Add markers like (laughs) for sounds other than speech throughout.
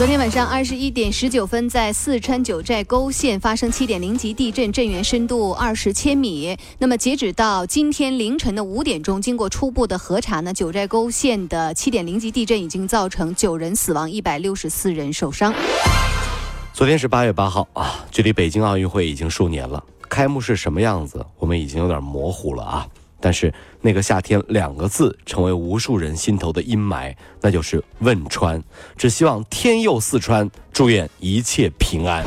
昨天晚上二十一点十九分，在四川九寨沟县发生七点零级地震，震源深度二十千米。那么截止到今天凌晨的五点钟，经过初步的核查呢，九寨沟县的七点零级地震已经造成九人死亡，一百六十四人受伤。昨天是八月八号啊，距离北京奥运会已经数年了。开幕式什么样子，我们已经有点模糊了啊。但是那个夏天两个字成为无数人心头的阴霾，那就是汶川。只希望天佑四川，祝愿一切平安。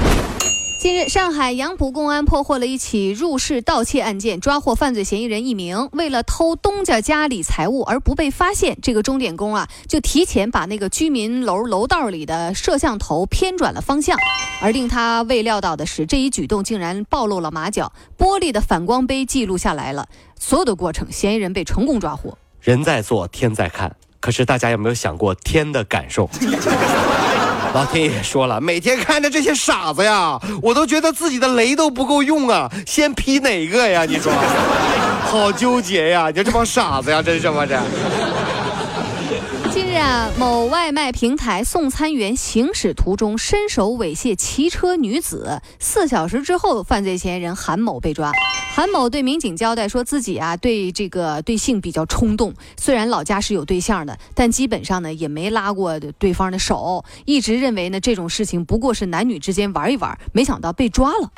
近日，上海杨浦公安破获了一起入室盗窃案件，抓获犯罪嫌疑人一名。为了偷东家家里财物而不被发现，这个钟点工啊，就提前把那个居民楼楼道里的摄像头偏转了方向。而令他未料到的是，这一举动竟然暴露了马脚，玻璃的反光杯记录下来了所有的过程，嫌疑人被成功抓获。人在做，天在看。可是大家有没有想过天的感受？(laughs) 老天爷说了，每天看着这些傻子呀，我都觉得自己的雷都不够用啊！先劈哪个呀？你说，好纠结呀！你说这帮傻子呀，真是我这。近日啊，某外卖平台送餐员行驶途中伸手猥亵骑车女子，四小时之后，犯罪嫌疑人韩某被抓。韩某对民警交代说自己啊对这个对性比较冲动，虽然老家是有对象的，但基本上呢也没拉过对方的手，一直认为呢这种事情不过是男女之间玩一玩，没想到被抓了。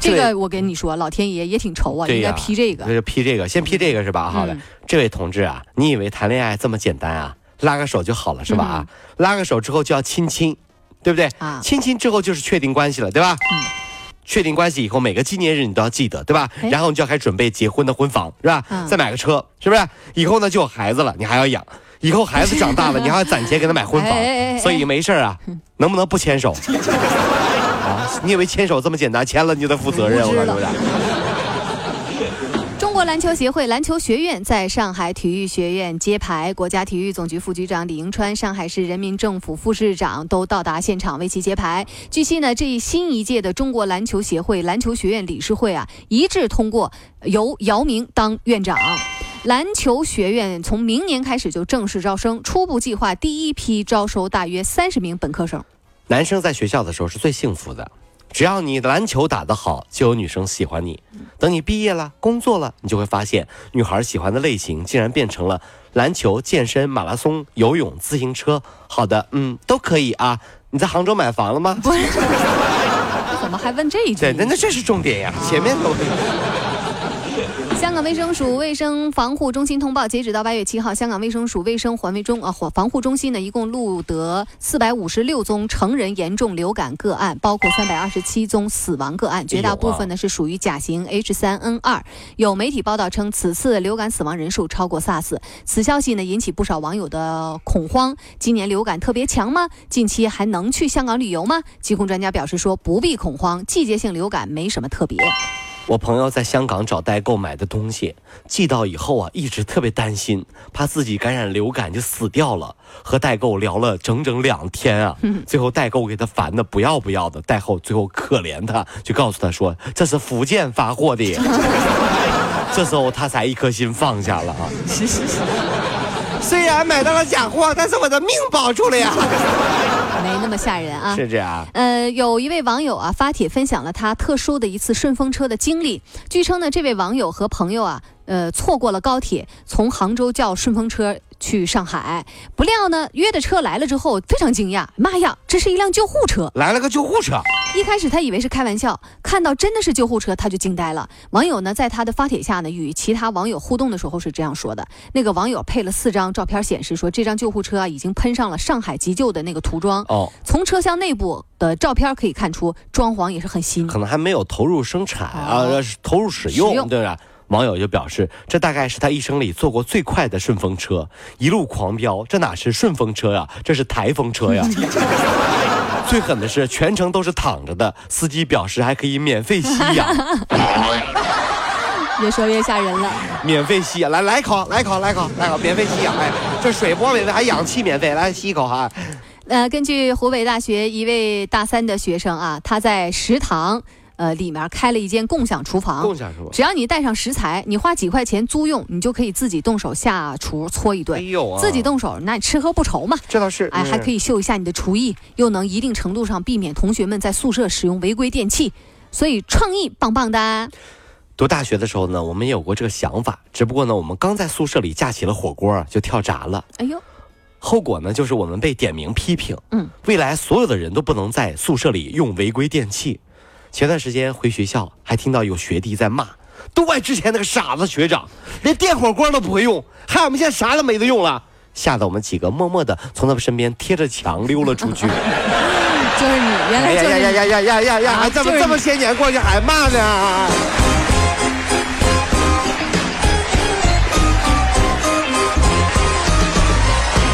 这个我跟你说，老天爷也挺愁啊，应该批这个。那就批这个，先批这个是吧？好的，这位同志啊，你以为谈恋爱这么简单啊？拉个手就好了是吧？啊，拉个手之后就要亲亲，对不对？啊，亲亲之后就是确定关系了，对吧？嗯。确定关系以后，每个纪念日你都要记得，对吧？然后你就要开始准备结婚的婚房，是吧？再买个车，是不是？以后呢就有孩子了，你还要养。以后孩子长大了，(laughs) 你还要攒钱给他买婚房。所以没事啊，能不能不牵手？(laughs) (laughs) 你以为牵手这么简单？牵了你就得负责任，我告诉你。中国篮球协会篮球学院在上海体育学院揭牌，国家体育总局副局长李迎川、上海市人民政府副市长都到达现场为其揭牌。据悉呢，这一新一届的中国篮球协会篮球学院理事会啊，一致通过由姚明当院长。篮球学院从明年开始就正式招生，初步计划第一批招收大约三十名本科生。男生在学校的时候是最幸福的。只要你的篮球打得好，就有女生喜欢你。等你毕业了、工作了，你就会发现，女孩喜欢的类型竟然变成了篮球、健身、马拉松、游泳、自行车。好的，嗯，都可以啊。你在杭州买房了吗？不是，(laughs) 怎么还问这一句？对，那那这是重点呀，前面都。香港卫生署卫生防护中心通报，截止到八月七号，香港卫生署卫生环卫中啊防护中心呢，一共录得四百五十六宗成人严重流感个案，包括三百二十七宗死亡个案，绝大部分呢是属于甲型 H 三 N 二。有媒体报道称，此次流感死亡人数超过 SARS。此消息呢引起不少网友的恐慌。今年流感特别强吗？近期还能去香港旅游吗？疾控专家表示说，不必恐慌，季节性流感没什么特别。我朋友在香港找代购买的东西，寄到以后啊，一直特别担心，怕自己感染流感就死掉了。和代购聊了整整两天啊，最后代购给他烦的不要不要的，代购最后可怜他，就告诉他说这是福建发货的。(laughs) 这时候他才一颗心放下了啊。(laughs) 是是是。虽然买到了假货，但是我的命保住了呀。没那么吓人啊。是这样。呃，有一位网友啊发帖分享了他特殊的一次顺风车的经历。据称呢，这位网友和朋友啊，呃，错过了高铁，从杭州叫顺风车。去上海，不料呢，约的车来了之后，非常惊讶，妈呀，这是一辆救护车！来了个救护车。一开始他以为是开玩笑，看到真的是救护车，他就惊呆了。网友呢，在他的发帖下呢，与其他网友互动的时候是这样说的：那个网友配了四张照片，显示说这张救护车啊，已经喷上了上海急救的那个涂装。哦，从车厢内部的照片可以看出，装潢也是很新，可能还没有投入生产啊，投入使用，对吧？网友就表示，这大概是他一生里坐过最快的顺风车，一路狂飙。这哪是顺风车呀，这是台风车呀！(laughs) 最狠的是，全程都是躺着的，司机表示还可以免费吸氧。(laughs) 越说越吓人了。免费吸氧，来来口，来口，来口，来口，免费吸氧。哎，这水波免费，还氧气免费，来吸一口哈。呃，根据湖北大学一位大三的学生啊，他在食堂。呃，里面开了一间共享厨房，共享厨房，只要你带上食材，你花几块钱租用，你就可以自己动手下厨搓一顿。哎呦，自己动手，那你吃喝不愁嘛。这倒是，哎，还可以秀一下你的厨艺，又能一定程度上避免同学们在宿舍使用违规电器，所以创意棒棒的。读大学的时候呢，我们也有过这个想法，只不过呢，我们刚在宿舍里架起了火锅，就跳闸了。哎呦，后果呢，就是我们被点名批评。嗯，未来所有的人都不能在宿舍里用违规电器。前段时间回学校，还听到有学弟在骂，都怪之前那个傻子学长，连电火锅都不会用，害我们现在啥都没得用了，吓得我们几个默默的从他们身边贴着墙溜了出去。(laughs) 就是你，原来就是呀呀呀呀呀呀呀！怎么这么些年过去还骂呢？